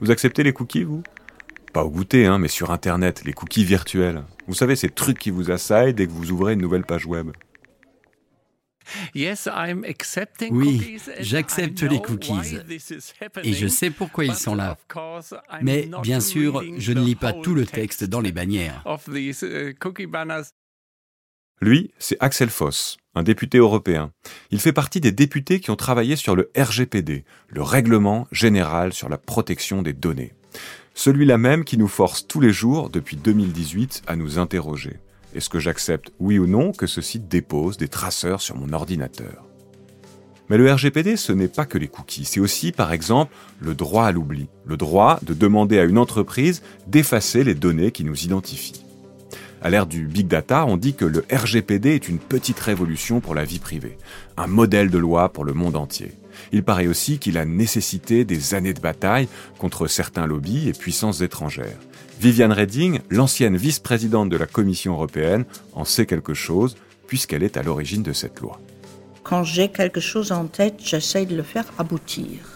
Vous acceptez les cookies, vous? Pas au goûter, hein, mais sur Internet, les cookies virtuels. Vous savez, ces trucs qui vous assaillent dès que vous ouvrez une nouvelle page web. Oui, j'accepte les cookies. Et je sais pourquoi ils sont là. Mais bien sûr, je ne lis pas tout le texte dans les bannières. Lui, c'est Axel Foss, un député européen. Il fait partie des députés qui ont travaillé sur le RGPD, le Règlement général sur la protection des données. Celui-là même qui nous force tous les jours, depuis 2018, à nous interroger. Est-ce que j'accepte, oui ou non, que ce site dépose des traceurs sur mon ordinateur? Mais le RGPD, ce n'est pas que les cookies, c'est aussi, par exemple, le droit à l'oubli, le droit de demander à une entreprise d'effacer les données qui nous identifient. À l'ère du big data, on dit que le RGPD est une petite révolution pour la vie privée, un modèle de loi pour le monde entier. Il paraît aussi qu'il a nécessité des années de bataille contre certains lobbies et puissances étrangères. Viviane Reding, l'ancienne vice-présidente de la Commission européenne, en sait quelque chose puisqu'elle est à l'origine de cette loi. Quand j'ai quelque chose en tête, j'essaie de le faire aboutir.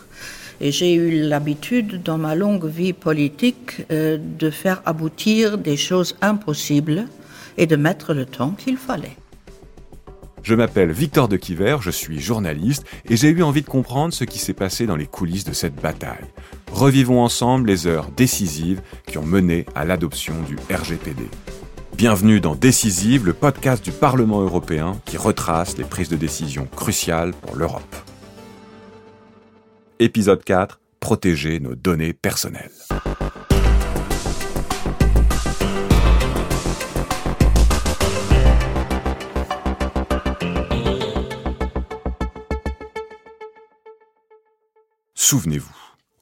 Et j'ai eu l'habitude dans ma longue vie politique euh, de faire aboutir des choses impossibles et de mettre le temps qu'il fallait. Je m'appelle Victor de Quiver, je suis journaliste et j'ai eu envie de comprendre ce qui s'est passé dans les coulisses de cette bataille. Revivons ensemble les heures décisives qui ont mené à l'adoption du RGPD. Bienvenue dans Décisive, le podcast du Parlement européen qui retrace les prises de décision cruciales pour l'Europe. Épisode 4. Protéger nos données personnelles. Souvenez-vous.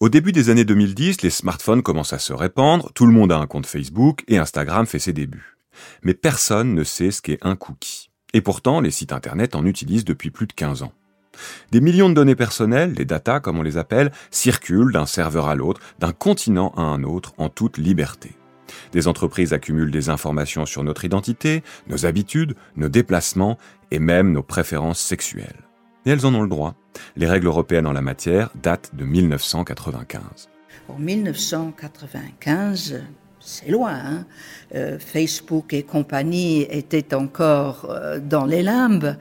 Au début des années 2010, les smartphones commencent à se répandre, tout le monde a un compte Facebook et Instagram fait ses débuts. Mais personne ne sait ce qu'est un cookie. Et pourtant, les sites internet en utilisent depuis plus de 15 ans. Des millions de données personnelles, les data comme on les appelle, circulent d'un serveur à l'autre, d'un continent à un autre, en toute liberté. Des entreprises accumulent des informations sur notre identité, nos habitudes, nos déplacements et même nos préférences sexuelles et elles en ont le droit. Les règles européennes en la matière datent de 1995. En 1995, c'est loin. Hein. Euh, Facebook et compagnie étaient encore euh, dans les limbes.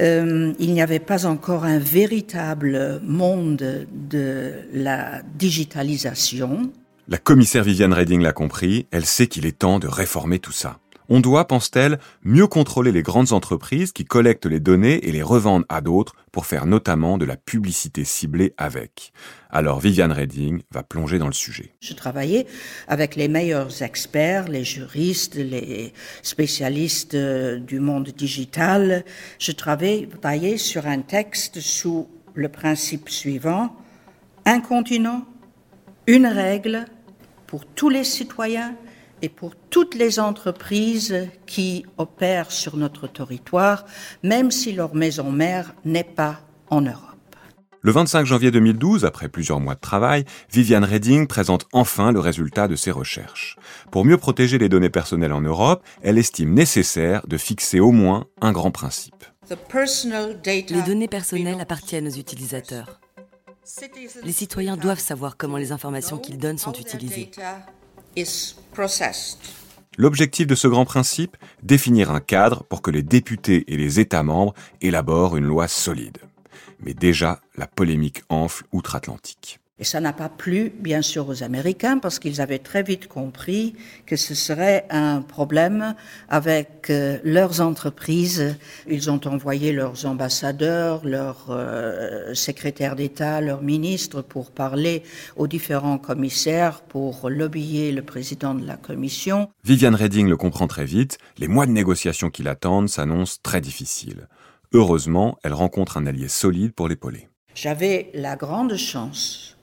Euh, il n'y avait pas encore un véritable monde de la digitalisation. La commissaire Viviane Reding l'a compris, elle sait qu'il est temps de réformer tout ça. On doit, pense-t-elle, mieux contrôler les grandes entreprises qui collectent les données et les revendent à d'autres pour faire notamment de la publicité ciblée avec. Alors Viviane Reding va plonger dans le sujet. Je travaillais avec les meilleurs experts, les juristes, les spécialistes euh, du monde digital. Je travaillais sur un texte sous le principe suivant, un continent, une règle pour tous les citoyens et pour toutes les entreprises qui opèrent sur notre territoire, même si leur maison mère n'est pas en Europe. Le 25 janvier 2012, après plusieurs mois de travail, Viviane Reding présente enfin le résultat de ses recherches. Pour mieux protéger les données personnelles en Europe, elle estime nécessaire de fixer au moins un grand principe. Les données personnelles appartiennent aux utilisateurs. Les citoyens doivent savoir comment les informations qu'ils donnent sont utilisées. L'objectif de ce grand principe, définir un cadre pour que les députés et les États membres élaborent une loi solide. Mais déjà, la polémique enfle outre-Atlantique. Et ça n'a pas plu, bien sûr, aux Américains parce qu'ils avaient très vite compris que ce serait un problème avec euh, leurs entreprises. Ils ont envoyé leurs ambassadeurs, leurs euh, secrétaires d'État, leurs ministres pour parler aux différents commissaires, pour lobbyer le président de la Commission. Viviane Reding le comprend très vite. Les mois de négociations qui l'attendent s'annoncent très difficiles. Heureusement, elle rencontre un allié solide pour l'épauler. J'avais la grande chance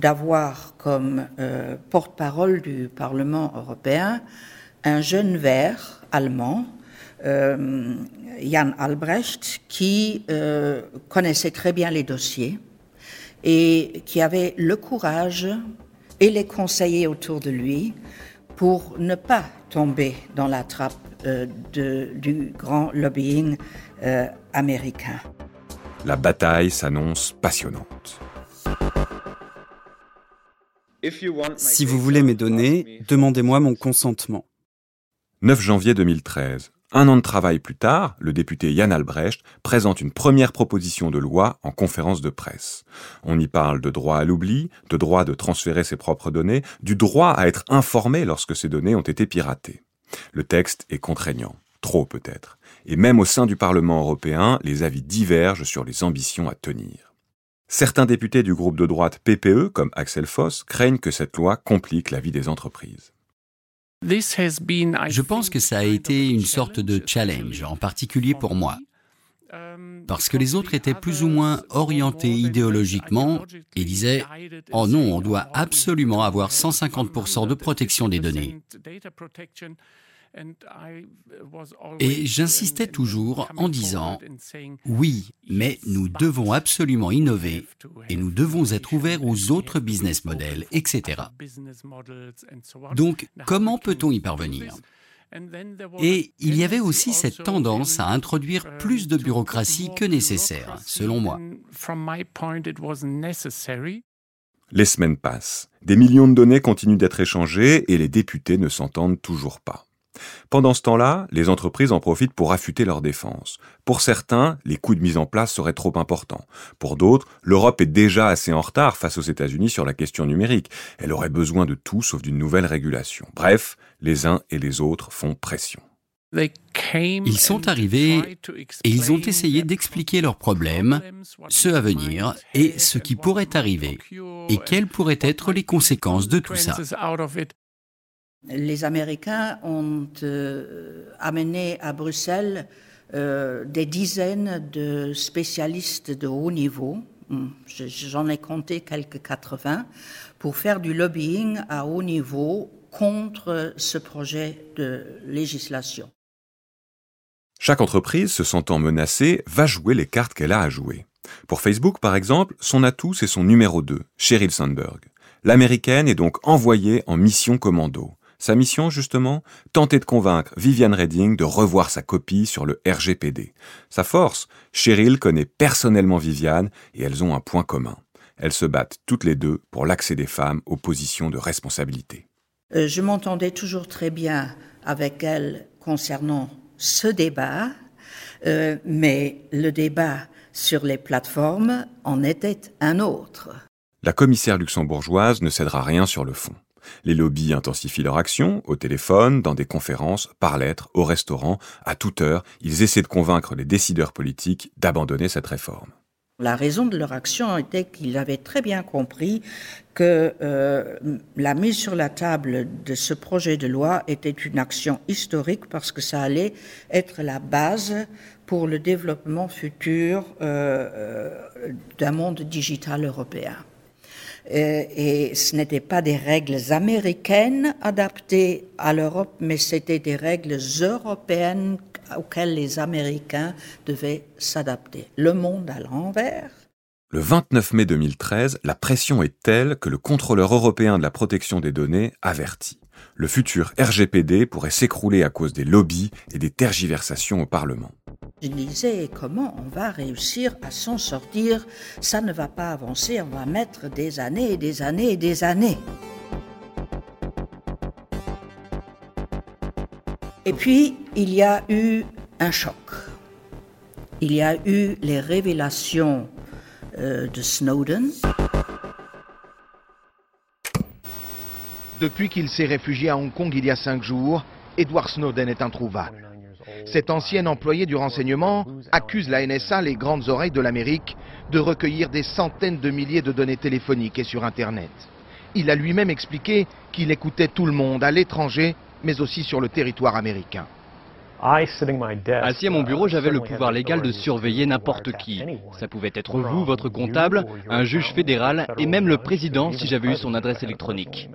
d'avoir comme euh, porte-parole du Parlement européen un jeune vert allemand, euh, Jan Albrecht, qui euh, connaissait très bien les dossiers et qui avait le courage et les conseillers autour de lui pour ne pas tomber dans la trappe du grand lobbying américain. La bataille s'annonce passionnante. Si vous voulez mes données, demandez-moi mon consentement. 9 janvier 2013. Un an de travail plus tard, le député Yann Albrecht présente une première proposition de loi en conférence de presse. On y parle de droit à l'oubli, de droit de transférer ses propres données, du droit à être informé lorsque ces données ont été piratées. Le texte est contraignant, trop peut-être. Et même au sein du Parlement européen, les avis divergent sur les ambitions à tenir. Certains députés du groupe de droite PPE, comme Axel Foss, craignent que cette loi complique la vie des entreprises. Je pense que ça a été une sorte de challenge, en particulier pour moi, parce que les autres étaient plus ou moins orientés idéologiquement et disaient ⁇ Oh non, on doit absolument avoir 150% de protection des données ⁇ et j'insistais toujours en disant, oui, mais nous devons absolument innover et nous devons être ouverts aux autres business models, etc. Donc, comment peut-on y parvenir et il y avait aussi cette tendance à introduire plus de bureaucratie que nécessaire, selon moi. Les semaines passent. Des millions de données continuent d'être échangées et les députés ne s'entendent toujours pas. Pendant ce temps-là, les entreprises en profitent pour affûter leur défense. Pour certains, les coûts de mise en place seraient trop importants. Pour d'autres, l'Europe est déjà assez en retard face aux États-Unis sur la question numérique. Elle aurait besoin de tout sauf d'une nouvelle régulation. Bref, les uns et les autres font pression. Ils sont arrivés et ils ont essayé d'expliquer leurs problèmes, ceux à venir et ce qui pourrait arriver et quelles pourraient être les conséquences de tout ça. Les Américains ont euh, amené à Bruxelles euh, des dizaines de spécialistes de haut niveau, hmm, j'en ai compté quelques 80, pour faire du lobbying à haut niveau contre ce projet de législation. Chaque entreprise, se sentant menacée, va jouer les cartes qu'elle a à jouer. Pour Facebook, par exemple, son atout, c'est son numéro 2, Sheryl Sandberg. L'américaine est donc envoyée en mission commando. Sa mission, justement, tenter de convaincre Viviane Redding de revoir sa copie sur le RGPD. Sa force, Cheryl connaît personnellement Viviane et elles ont un point commun. Elles se battent toutes les deux pour l'accès des femmes aux positions de responsabilité. Euh, je m'entendais toujours très bien avec elles concernant ce débat, euh, mais le débat sur les plateformes en était un autre. La commissaire luxembourgeoise ne cédera rien sur le fond. Les lobbies intensifient leur action, au téléphone, dans des conférences, par lettres, au restaurant, à toute heure, ils essaient de convaincre les décideurs politiques d'abandonner cette réforme. La raison de leur action était qu'ils avaient très bien compris que euh, la mise sur la table de ce projet de loi était une action historique parce que ça allait être la base pour le développement futur euh, euh, d'un monde digital européen. Euh, et ce n'étaient pas des règles américaines adaptées à l'Europe, mais c'était des règles européennes auxquelles les Américains devaient s'adapter. Le monde à l'envers. Le 29 mai 2013, la pression est telle que le contrôleur européen de la protection des données avertit. Le futur RGPD pourrait s'écrouler à cause des lobbies et des tergiversations au Parlement. Je disais comment on va réussir à s'en sortir, ça ne va pas avancer, on va mettre des années et des années et des années. Et puis, il y a eu un choc. Il y a eu les révélations euh, de Snowden. Depuis qu'il s'est réfugié à Hong Kong il y a cinq jours, Edward Snowden est introuvable. Cet ancien employé du renseignement accuse la NSA, les grandes oreilles de l'Amérique, de recueillir des centaines de milliers de données téléphoniques et sur Internet. Il a lui-même expliqué qu'il écoutait tout le monde à l'étranger, mais aussi sur le territoire américain. Assis à mon bureau, j'avais le pouvoir légal de surveiller n'importe qui. Ça pouvait être vous, votre comptable, un juge fédéral et même le président si j'avais eu son adresse électronique.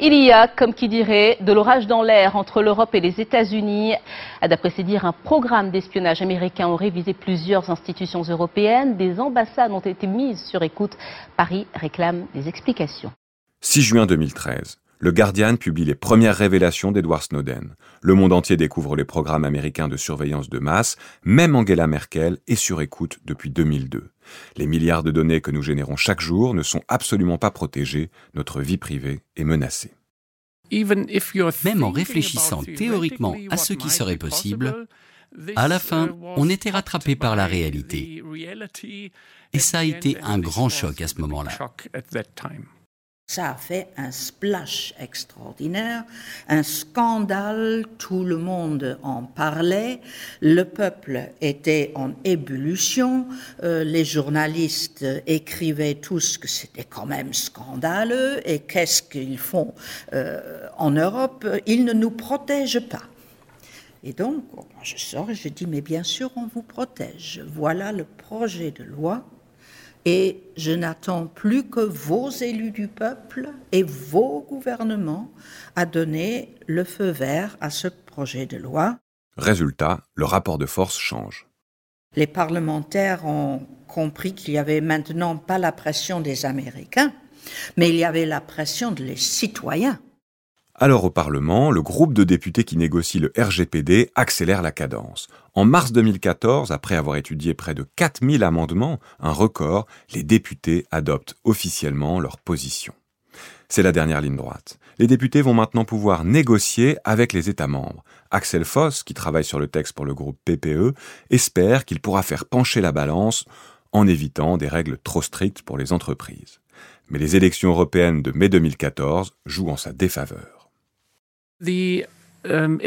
Il y a, comme qui dirait, de l'orage dans l'air entre l'Europe et les États-Unis. D'après ses dires, un programme d'espionnage américain aurait visé plusieurs institutions européennes. Des ambassades ont été mises sur écoute. Paris réclame des explications. 6 juin 2013. Le Guardian publie les premières révélations d'Edward Snowden. Le monde entier découvre les programmes américains de surveillance de masse. Même Angela Merkel est sur écoute depuis 2002. Les milliards de données que nous générons chaque jour ne sont absolument pas protégés. Notre vie privée est menacée. Même en réfléchissant théoriquement à ce qui serait possible, à la fin, on était rattrapé par la réalité. Et ça a été un grand choc à ce moment-là. Ça a fait un splash extraordinaire, un scandale, tout le monde en parlait, le peuple était en ébullition, euh, les journalistes écrivaient tous que c'était quand même scandaleux et qu'est-ce qu'ils font euh, en Europe? Ils ne nous protègent pas. Et donc, je sors et je dis, mais bien sûr, on vous protège. Voilà le projet de loi et je n'attends plus que vos élus du peuple et vos gouvernements à donner le feu vert à ce projet de loi. Résultat, le rapport de force change. Les parlementaires ont compris qu'il n'y avait maintenant pas la pression des Américains, mais il y avait la pression des citoyens. Alors au Parlement, le groupe de députés qui négocie le RGPD accélère la cadence. En mars 2014, après avoir étudié près de 4000 amendements, un record, les députés adoptent officiellement leur position. C'est la dernière ligne droite. Les députés vont maintenant pouvoir négocier avec les États membres. Axel Foss, qui travaille sur le texte pour le groupe PPE, espère qu'il pourra faire pencher la balance en évitant des règles trop strictes pour les entreprises. Mais les élections européennes de mai 2014 jouent en sa défaveur. Um,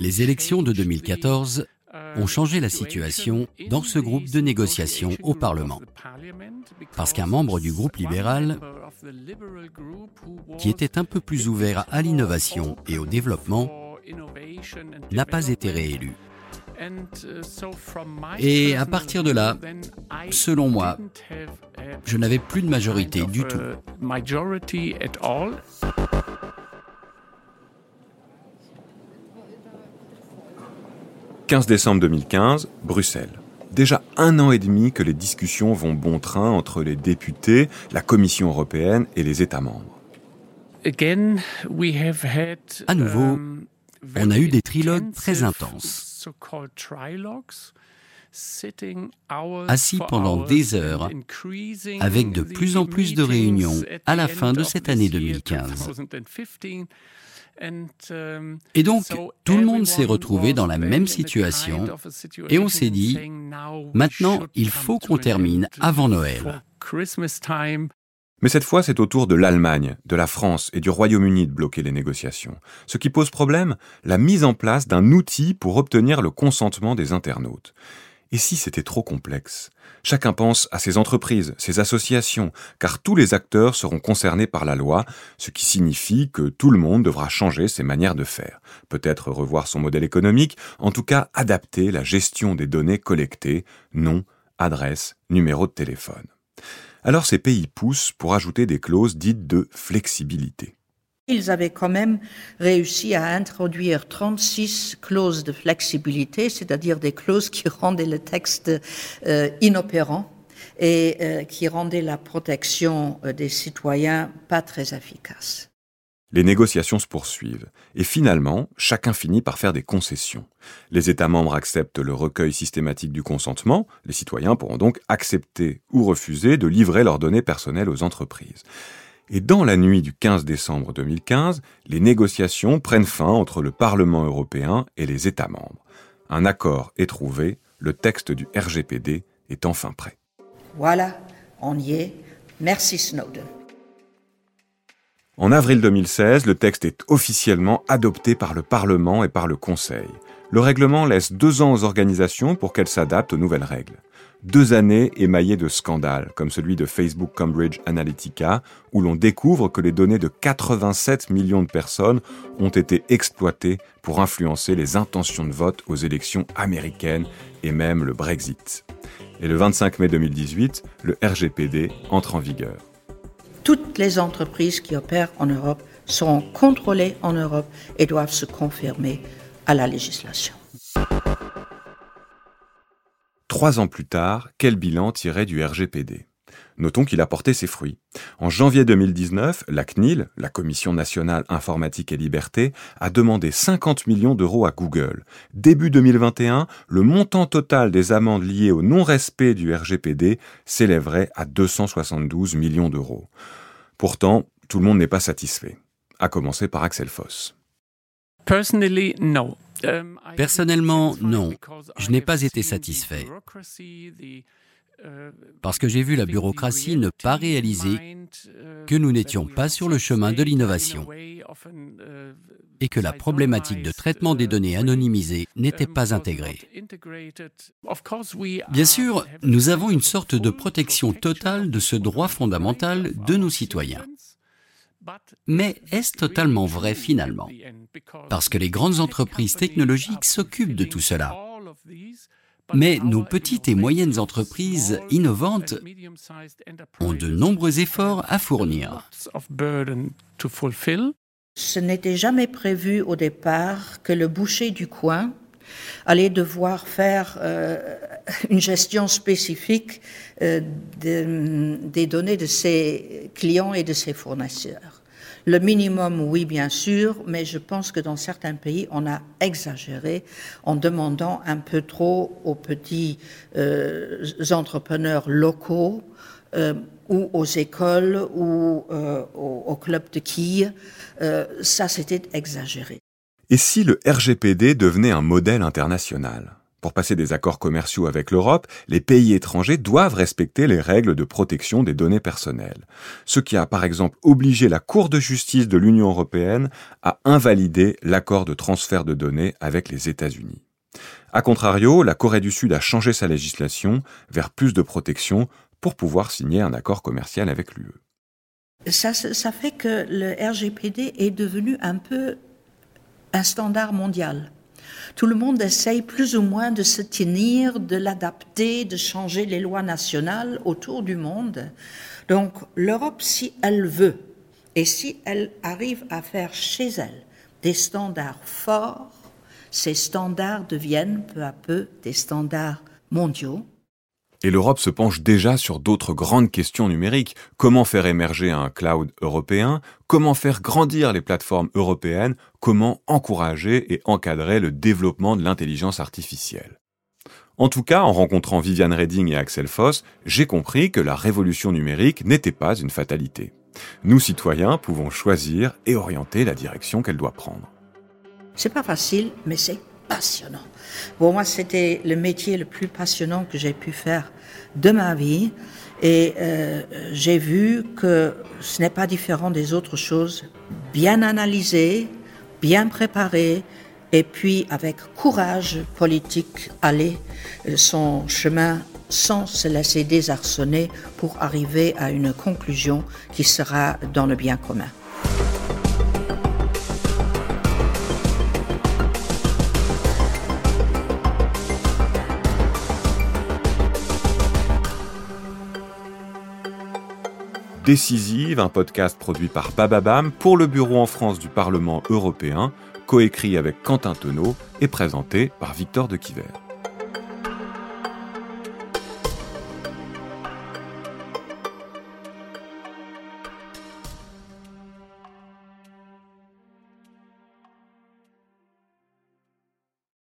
Les élections de 2014 ont changé la situation dans ce groupe de négociation au Parlement. Parce qu'un membre du groupe libéral, qui était un peu plus ouvert à l'innovation et au développement, n'a pas été réélu. Et à partir de là, selon moi, je n'avais plus de majorité du tout. 15 décembre 2015, Bruxelles. Déjà un an et demi que les discussions vont bon train entre les députés, la Commission européenne et les États membres. À nouveau, um, on a eu des trilogues très intenses assis pendant des heures, avec de plus en plus de réunions à la fin de cette année 2015. Um, et donc, tout le monde s'est retrouvé dans la même situation et on s'est dit, maintenant, il faut qu'on termine avant Noël. Mais cette fois, c'est au tour de l'Allemagne, de la France et du Royaume-Uni de bloquer les négociations. Ce qui pose problème, la mise en place d'un outil pour obtenir le consentement des internautes. Et si c'était trop complexe? Chacun pense à ses entreprises, ses associations, car tous les acteurs seront concernés par la loi, ce qui signifie que tout le monde devra changer ses manières de faire, peut-être revoir son modèle économique, en tout cas adapter la gestion des données collectées, nom, adresse, numéro de téléphone alors ces pays poussent pour ajouter des clauses dites de flexibilité. Ils avaient quand même réussi à introduire 36 clauses de flexibilité, c'est-à-dire des clauses qui rendaient le texte euh, inopérant et euh, qui rendaient la protection euh, des citoyens pas très efficace. Les négociations se poursuivent, et finalement, chacun finit par faire des concessions. Les États membres acceptent le recueil systématique du consentement, les citoyens pourront donc accepter ou refuser de livrer leurs données personnelles aux entreprises. Et dans la nuit du 15 décembre 2015, les négociations prennent fin entre le Parlement européen et les États membres. Un accord est trouvé, le texte du RGPD est enfin prêt. Voilà, on y est. Merci Snowden. En avril 2016, le texte est officiellement adopté par le Parlement et par le Conseil. Le règlement laisse deux ans aux organisations pour qu'elles s'adaptent aux nouvelles règles. Deux années émaillées de scandales, comme celui de Facebook Cambridge Analytica, où l'on découvre que les données de 87 millions de personnes ont été exploitées pour influencer les intentions de vote aux élections américaines et même le Brexit. Et le 25 mai 2018, le RGPD entre en vigueur toutes les entreprises qui opèrent en Europe seront contrôlées en Europe et doivent se confirmer à la législation. Trois ans plus tard, quel bilan tirer du RGPD Notons qu'il a porté ses fruits. En janvier 2019, la CNIL, la Commission nationale informatique et liberté, a demandé 50 millions d'euros à Google. Début 2021, le montant total des amendes liées au non-respect du RGPD s'élèverait à 272 millions d'euros. Pourtant, tout le monde n'est pas satisfait, à commencer par Axel Foss. Um, Personnellement, non. Je n'ai pas été satisfait. Parce que j'ai vu la bureaucratie ne pas réaliser que nous n'étions pas sur le chemin de l'innovation et que la problématique de traitement des données anonymisées n'était pas intégrée. Bien sûr, nous avons une sorte de protection totale de ce droit fondamental de nos citoyens. Mais est-ce totalement vrai finalement? Parce que les grandes entreprises technologiques s'occupent de tout cela. Mais nos petites et moyennes entreprises innovantes ont de nombreux efforts à fournir. Ce n'était jamais prévu au départ que le boucher du coin allait devoir faire euh, une gestion spécifique euh, des données de ses clients et de ses fournisseurs. Le minimum, oui, bien sûr, mais je pense que dans certains pays, on a exagéré en demandant un peu trop aux petits euh, entrepreneurs locaux euh, ou aux écoles ou euh, aux, clubs de quilles. ça, c'était exagéré. Et si le RGPD devenait un modèle international? Pour passer des accords commerciaux avec l'Europe, les pays étrangers doivent respecter les règles de protection des données personnelles, ce qui a par exemple obligé la Cour de justice de l'Union européenne à invalider l'accord de transfert de données avec les États-Unis. A contrario, la Corée du Sud a changé sa législation vers plus de protection pour pouvoir signer un accord commercial avec l'UE. Ça, fait que le RGPD est devenu un peu un standard mondial. Tout le monde essaye plus ou moins de se tenir, de l'adapter, de changer les lois nationales autour du monde. Donc l'Europe, si elle veut, et si elle arrive à faire chez elle des standards forts, ces standards deviennent peu à peu des standards mondiaux et l'Europe se penche déjà sur d'autres grandes questions numériques. Comment faire émerger un cloud européen? Comment faire grandir les plateformes européennes? Comment encourager et encadrer le développement de l'intelligence artificielle? En tout cas, en rencontrant Viviane Reding et Axel Foss, j'ai compris que la révolution numérique n'était pas une fatalité. Nous, citoyens, pouvons choisir et orienter la direction qu'elle doit prendre. C'est pas facile, mais c'est passionnant. Pour moi, c'était le métier le plus passionnant que j'ai pu faire de ma vie. Et euh, j'ai vu que ce n'est pas différent des autres choses. Bien analysé, bien préparé, et puis avec courage politique, aller euh, son chemin sans se laisser désarçonner pour arriver à une conclusion qui sera dans le bien commun. Décisive, un podcast produit par Bababam pour le bureau en France du Parlement européen, coécrit avec Quentin Tenot et présenté par Victor de Quiver.